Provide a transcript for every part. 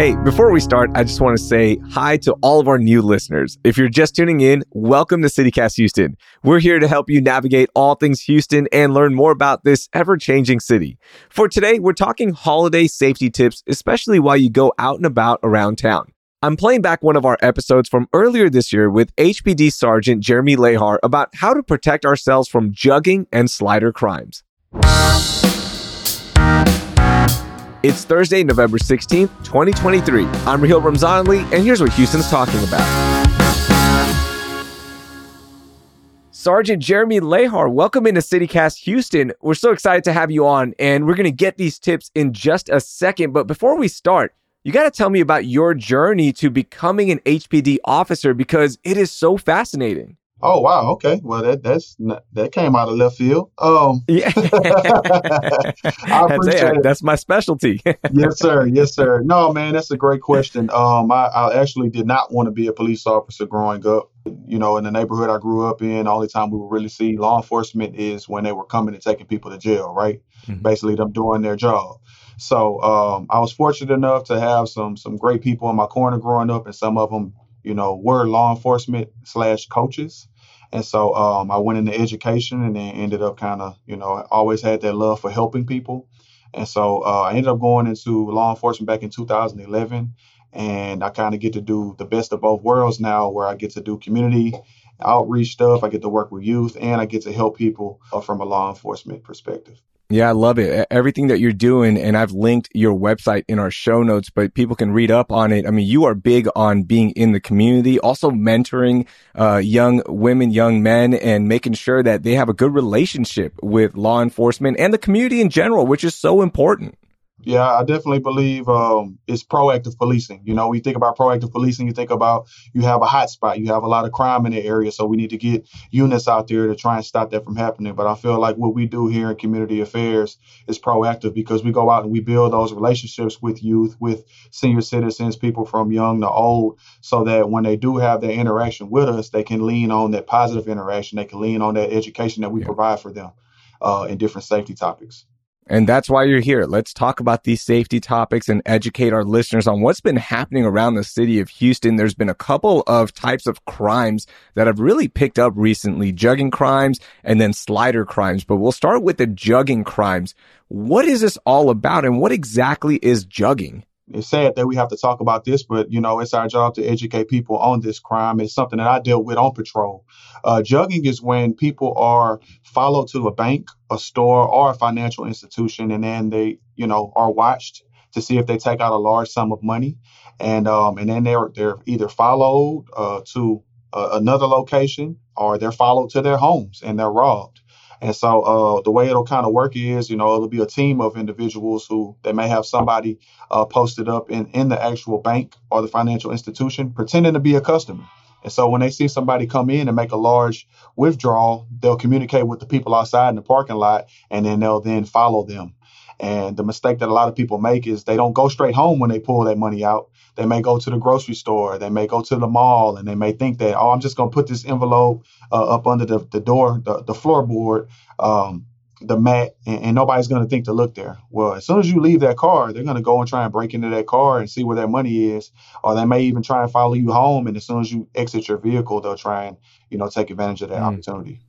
Hey, before we start, I just want to say hi to all of our new listeners. If you're just tuning in, welcome to CityCast Houston. We're here to help you navigate all things Houston and learn more about this ever changing city. For today, we're talking holiday safety tips, especially while you go out and about around town. I'm playing back one of our episodes from earlier this year with HPD Sergeant Jeremy Lahar about how to protect ourselves from jugging and slider crimes. It's Thursday, November 16th, 2023. I'm Raheel Ramzanali, and here's what Houston's talking about. Sergeant Jeremy Lahar, welcome into CityCast Houston. We're so excited to have you on, and we're going to get these tips in just a second. But before we start, you got to tell me about your journey to becoming an HPD officer because it is so fascinating. Oh wow, okay. Well, that that's not, that came out of left field. Um, yeah, I appreciate that's, that's my specialty. yes, sir. Yes, sir. No, man, that's a great question. Um, I, I actually did not want to be a police officer growing up. You know, in the neighborhood I grew up in, the only time we would really see law enforcement is when they were coming and taking people to jail, right? Mm-hmm. Basically, them doing their job. So um, I was fortunate enough to have some some great people in my corner growing up, and some of them, you know, were law enforcement slash coaches. And so um, I went into education and then ended up kind of, you know, always had that love for helping people. And so uh, I ended up going into law enforcement back in 2011. And I kind of get to do the best of both worlds now, where I get to do community outreach stuff, I get to work with youth, and I get to help people uh, from a law enforcement perspective. Yeah, I love it. Everything that you're doing. And I've linked your website in our show notes, but people can read up on it. I mean, you are big on being in the community, also mentoring, uh, young women, young men, and making sure that they have a good relationship with law enforcement and the community in general, which is so important. Yeah, I definitely believe um, it's proactive policing. You know, we think about proactive policing, you think about you have a hot spot, you have a lot of crime in the area, so we need to get units out there to try and stop that from happening. But I feel like what we do here in community affairs is proactive because we go out and we build those relationships with youth, with senior citizens, people from young to old, so that when they do have their interaction with us, they can lean on that positive interaction, they can lean on that education that we yeah. provide for them uh, in different safety topics. And that's why you're here. Let's talk about these safety topics and educate our listeners on what's been happening around the city of Houston. There's been a couple of types of crimes that have really picked up recently, jugging crimes and then slider crimes. But we'll start with the jugging crimes. What is this all about and what exactly is jugging? It's sad that we have to talk about this, but you know, it's our job to educate people on this crime. It's something that I deal with on patrol. Uh, jugging is when people are followed to a bank, a store, or a financial institution, and then they, you know, are watched to see if they take out a large sum of money, and um, and then they're they're either followed uh, to uh, another location or they're followed to their homes and they're robbed. And so uh, the way it'll kind of work is, you know, it'll be a team of individuals who they may have somebody uh, posted up in, in the actual bank or the financial institution pretending to be a customer. And so when they see somebody come in and make a large withdrawal, they'll communicate with the people outside in the parking lot and then they'll then follow them. And the mistake that a lot of people make is they don't go straight home when they pull that money out. They may go to the grocery store, they may go to the mall, and they may think that, oh, I'm just going to put this envelope uh, up under the, the door, the, the floorboard, um, the mat, and, and nobody's going to think to look there. Well, as soon as you leave that car, they're going to go and try and break into that car and see where that money is, or they may even try and follow you home. And as soon as you exit your vehicle, they'll try and, you know, take advantage of that mm. opportunity.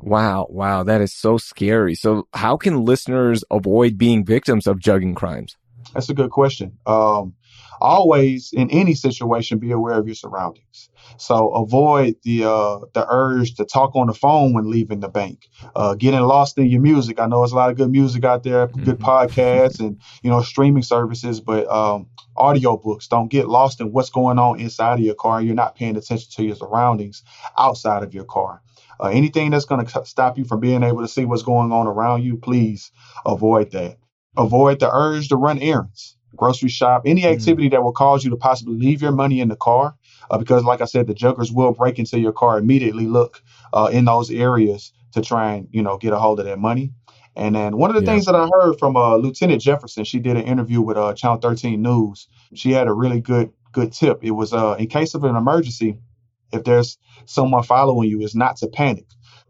Wow, wow, that is so scary. So, how can listeners avoid being victims of jugging crimes? That's a good question. Um, always, in any situation, be aware of your surroundings. So avoid the uh, the urge to talk on the phone when leaving the bank. Uh, getting lost in your music. I know there's a lot of good music out there, good mm-hmm. podcasts, and you know streaming services, but um, audio books. Don't get lost in what's going on inside of your car. You're not paying attention to your surroundings outside of your car. Uh, anything that's going to stop you from being able to see what's going on around you, please avoid that. Avoid the urge to run errands, grocery shop, any mm. activity mm. that will cause you to possibly leave your money in the car. Uh, because, like I said, the juggers will break into your car, immediately look uh, in those areas to try and, you know, get a hold of that money. And then one of the yeah. things that I heard from uh, Lieutenant Jefferson, she did an interview with uh, Channel 13 News. She had a really good good tip. It was uh, in case of an emergency, if there's someone following you, is not to panic.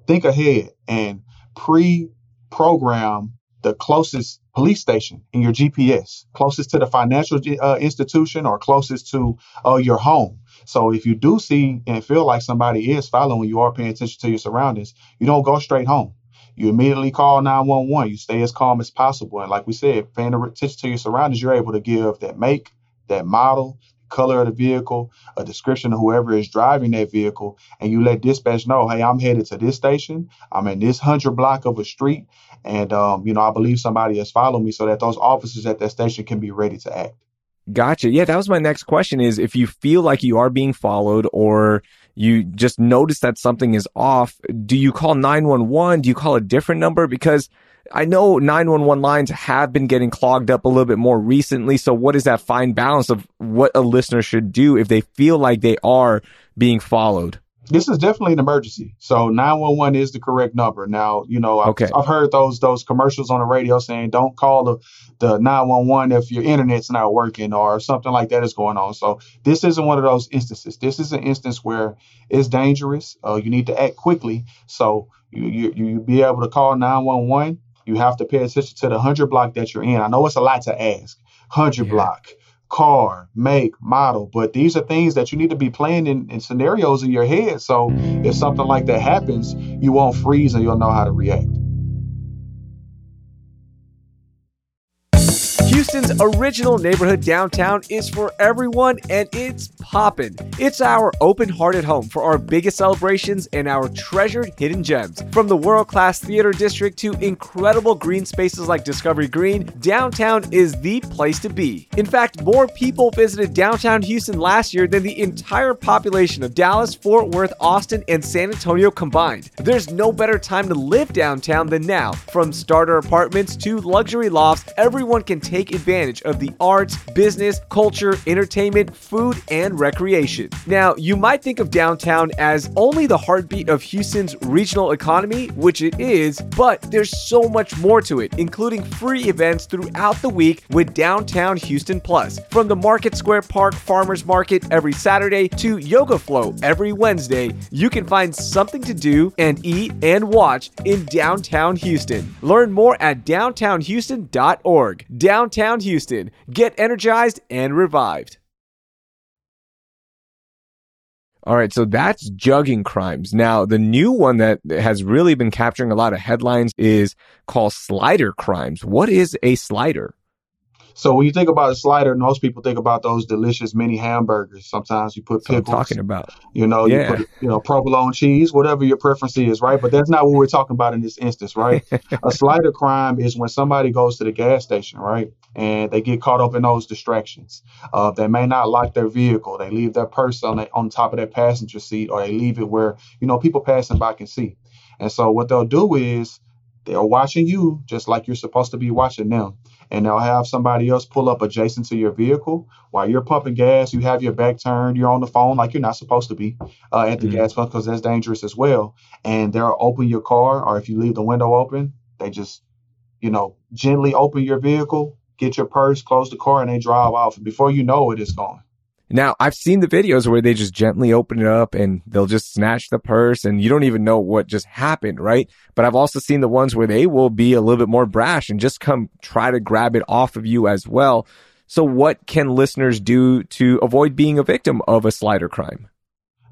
Think ahead and pre-program the closest police station in your GPS, closest to the financial uh, institution or closest to uh, your home. So if you do see and feel like somebody is following you or paying attention to your surroundings, you don't go straight home. You immediately call 911. You stay as calm as possible. And like we said, paying attention to your surroundings, you're able to give that make, that model, color of the vehicle, a description of whoever is driving that vehicle, and you let dispatch know, hey, I'm headed to this station. I'm in this hundred block of a street, and um, you know, I believe somebody has followed me, so that those officers at that station can be ready to act. Gotcha. Yeah, that was my next question is if you feel like you are being followed or you just notice that something is off, do you call 911? Do you call a different number? Because I know 911 lines have been getting clogged up a little bit more recently. So what is that fine balance of what a listener should do if they feel like they are being followed? this is definitely an emergency. So 911 is the correct number. Now, you know, I've, okay. I've heard those those commercials on the radio saying don't call the, the 911 if your internet's not working or something like that is going on. So this isn't one of those instances. This is an instance where it's dangerous. Uh, you need to act quickly. So you, you you be able to call 911. You have to pay attention to the 100 block that you're in. I know it's a lot to ask. 100 yeah. block car, make, model. But these are things that you need to be playing in, in, scenarios in your head. So if something like that happens, you won't freeze and you'll know how to react. Houston's original neighborhood downtown is for everyone and it's poppin'. It's our open hearted home for our biggest celebrations and our treasured hidden gems. From the world class theater district to incredible green spaces like Discovery Green, downtown is the place to be. In fact, more people visited downtown Houston last year than the entire population of Dallas, Fort Worth, Austin, and San Antonio combined. There's no better time to live downtown than now. From starter apartments to luxury lofts, everyone can take advantage of the arts, business, culture, entertainment, food, and recreation. Now, you might think of downtown as only the heartbeat of Houston's regional economy, which it is, but there's so much more to it, including free events throughout the week with Downtown Houston Plus. From the Market Square Park Farmers Market every Saturday to Yoga Flow every Wednesday, you can find something to do and eat and watch in downtown Houston. Learn more at downtownhouston.org. Downtown Houston. Get energized and revived. All right, so that's jugging crimes. Now, the new one that has really been capturing a lot of headlines is called slider crimes. What is a slider? So when you think about a slider, most people think about those delicious mini hamburgers. Sometimes you put pickles. talking about. You know, yeah. you put you know provolone cheese, whatever your preference is, right? But that's not what we're talking about in this instance, right? a slider crime is when somebody goes to the gas station, right, and they get caught up in those distractions. Uh, they may not lock their vehicle. They leave their purse on the, on top of their passenger seat, or they leave it where you know people passing by can see. And so what they'll do is they're watching you just like you're supposed to be watching them. And they'll have somebody else pull up adjacent to your vehicle while you're pumping gas. You have your back turned, you're on the phone like you're not supposed to be uh, at the mm-hmm. gas pump because that's dangerous as well. And they'll open your car, or if you leave the window open, they just, you know, gently open your vehicle, get your purse, close the car, and they drive off. Before you know it, it's gone. Now, I've seen the videos where they just gently open it up and they'll just snatch the purse and you don't even know what just happened, right? But I've also seen the ones where they will be a little bit more brash and just come try to grab it off of you as well. So what can listeners do to avoid being a victim of a slider crime?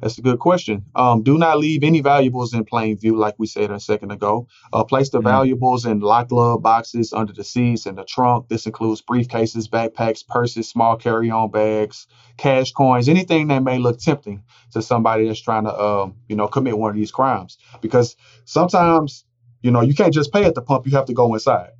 That's a good question. Um, do not leave any valuables in plain view, like we said a second ago. Uh, place the mm-hmm. valuables in locked glove boxes under the seats and the trunk. This includes briefcases, backpacks, purses, small carry-on bags, cash coins, anything that may look tempting to somebody that's trying to, um, you know, commit one of these crimes. Because sometimes, you know, you can't just pay at the pump; you have to go inside.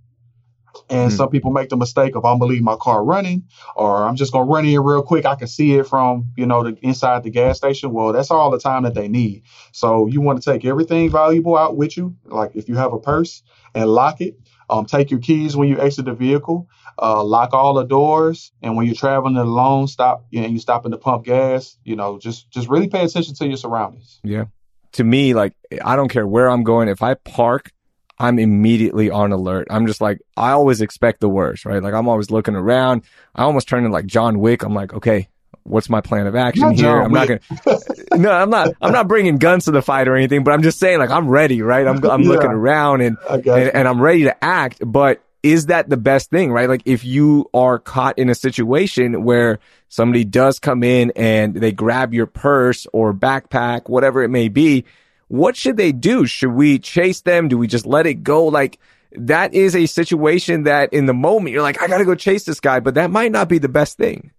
And mm some people make the mistake of I'm gonna leave my car running, or I'm just gonna run in real quick. I can see it from you know the inside the gas station. Well, that's all the time that they need. So you want to take everything valuable out with you, like if you have a purse, and lock it. Um, take your keys when you exit the vehicle. Uh, lock all the doors, and when you're traveling alone, stop. You know, you stop in to pump gas. You know, just just really pay attention to your surroundings. Yeah. To me, like I don't care where I'm going. If I park I'm immediately on alert. I'm just like, I always expect the worst, right? Like I'm always looking around. I almost turn into like John Wick. I'm like, okay, what's my plan of action not here? I'm not gonna. no, I'm not. I'm not bringing guns to the fight or anything, but I'm just saying, like, I'm ready, right? I'm, I'm yeah. looking around and, and, and I'm ready to act. But is that the best thing, right? Like, if you are caught in a situation where somebody does come in and they grab your purse or backpack, whatever it may be, what should they do? Should we chase them? Do we just let it go? Like, that is a situation that in the moment you're like, I got to go chase this guy, but that might not be the best thing.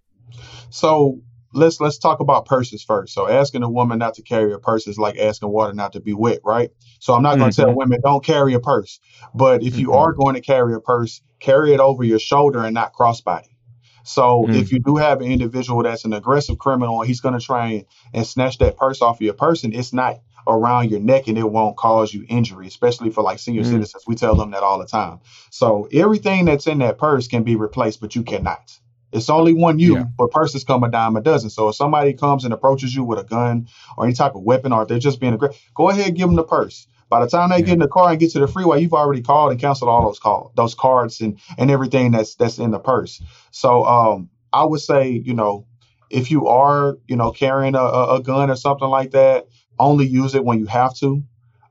So let's let's talk about purses first. So asking a woman not to carry a purse is like asking water not to be wet, right? So I'm not going to mm-hmm. tell women don't carry a purse, but if you mm-hmm. are going to carry a purse, carry it over your shoulder and not crossbody. So mm-hmm. if you do have an individual that's an aggressive criminal and he's going to try and, and snatch that purse off of your person, it's not around your neck and it won't cause you injury, especially for like senior mm-hmm. citizens. We tell them that all the time. So everything that's in that purse can be replaced, but you cannot. It's only one you, yeah. but purses come a dime a dozen. So if somebody comes and approaches you with a gun or any type of weapon, or if they're just being aggressive, go ahead and give them the purse. By the time they yeah. get in the car and get to the freeway, you've already called and canceled all those call those cards and and everything that's that's in the purse. So um, I would say, you know, if you are, you know, carrying a, a gun or something like that, only use it when you have to.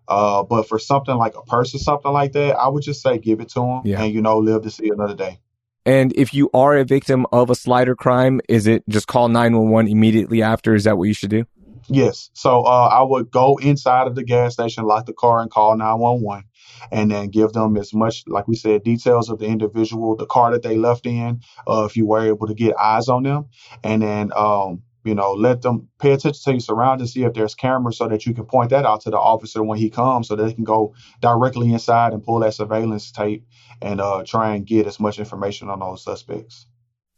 Uh, but for something like a purse or something like that, I would just say give it to them yeah. and you know live to see another day. And if you are a victim of a slider crime, is it just call 911 immediately after? Is that what you should do? Yes. So uh, I would go inside of the gas station, lock the car, and call 911, and then give them as much, like we said, details of the individual, the car that they left in, uh, if you were able to get eyes on them, and then um, you know, let them pay attention to your surroundings, see if there's cameras so that you can point that out to the officer when he comes so that they can go directly inside and pull that surveillance tape and uh, try and get as much information on those suspects.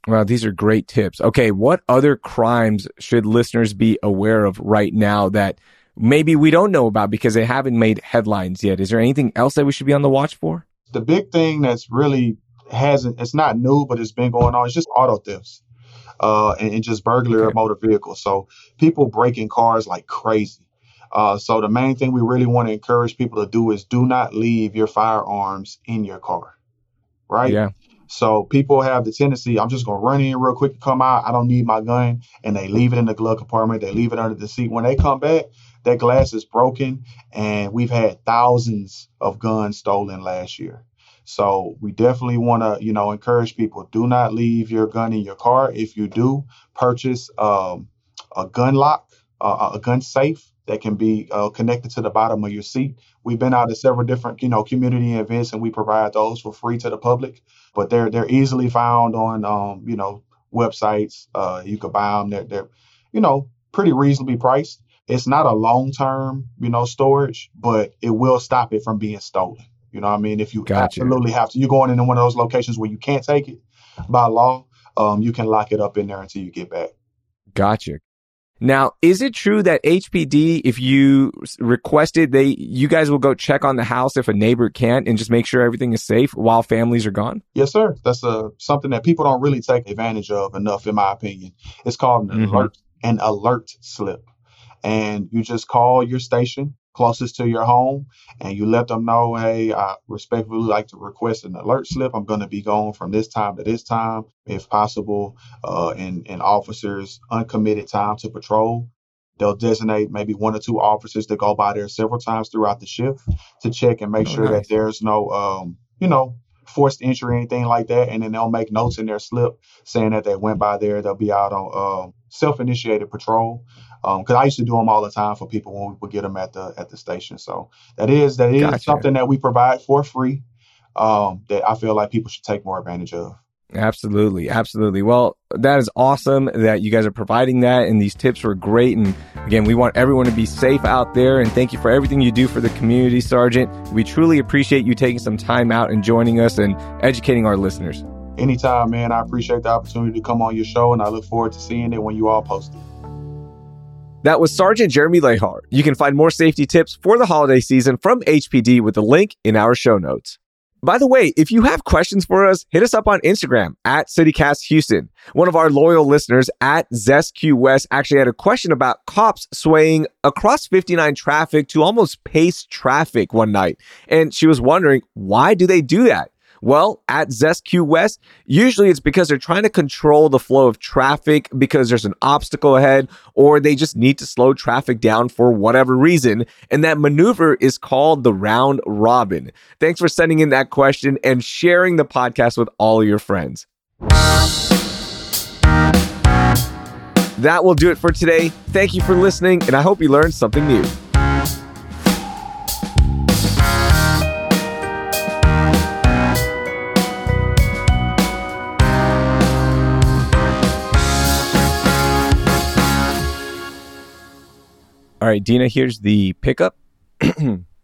Wow, these are great tips. Okay, what other crimes should listeners be aware of right now that maybe we don't know about because they haven't made headlines yet? Is there anything else that we should be on the watch for? The big thing that's really hasn't, it's not new, but it's been going on, it's just auto thefts uh, and, and, just burglary okay. of motor vehicles. So people breaking cars like crazy. Uh, so the main thing we really want to encourage people to do is do not leave your firearms in your car, right? Yeah. So people have the tendency, I'm just gonna run in real quick and come out. I don't need my gun, and they leave it in the glove compartment. They leave it under the seat. When they come back, that glass is broken, and we've had thousands of guns stolen last year. So we definitely want to, you know, encourage people: do not leave your gun in your car. If you do, purchase um, a gun lock, uh, a gun safe that can be uh, connected to the bottom of your seat. We've been out at several different, you know, community events, and we provide those for free to the public. But they're they're easily found on, um, you know, websites. Uh, you can buy them. They're, they're, you know, pretty reasonably priced. It's not a long term, you know, storage, but it will stop it from being stolen. You know what I mean? If you gotcha. absolutely have to, you're going into one of those locations where you can't take it by law, um, you can lock it up in there until you get back. Gotcha. Now, is it true that HPD, if you requested, they you guys will go check on the house if a neighbor can't and just make sure everything is safe while families are gone? Yes, sir. That's uh, something that people don't really take advantage of enough, in my opinion. It's called an mm-hmm. alert, an alert slip, and you just call your station closest to your home and you let them know, hey, I respectfully like to request an alert slip. I'm going to be gone from this time to this time, if possible, uh, and, and officers uncommitted time to patrol. They'll designate maybe one or two officers to go by there several times throughout the shift to check and make oh, sure nice. that there's no, um, you know, forced entry or anything like that. And then they'll make notes in their slip saying that they went by there. They'll be out on uh, self-initiated patrol because um, I used to do them all the time for people when we would get them at the at the station. So that is that is gotcha. something that we provide for free um, that I feel like people should take more advantage of. Absolutely, absolutely. Well, that is awesome that you guys are providing that, and these tips were great. And again, we want everyone to be safe out there. And thank you for everything you do for the community, Sergeant. We truly appreciate you taking some time out and joining us and educating our listeners. Anytime, man. I appreciate the opportunity to come on your show, and I look forward to seeing it when you all post it. That was Sergeant Jeremy Lahar. You can find more safety tips for the holiday season from HPD with the link in our show notes. By the way, if you have questions for us, hit us up on Instagram at CityCast Houston. One of our loyal listeners at ZestQ West actually had a question about cops swaying across 59 traffic to almost pace traffic one night. And she was wondering, why do they do that? Well, at ZestQ West, usually it's because they're trying to control the flow of traffic because there's an obstacle ahead or they just need to slow traffic down for whatever reason. And that maneuver is called the round robin. Thanks for sending in that question and sharing the podcast with all your friends. That will do it for today. Thank you for listening, and I hope you learned something new. All right, Dina, here's the pickup.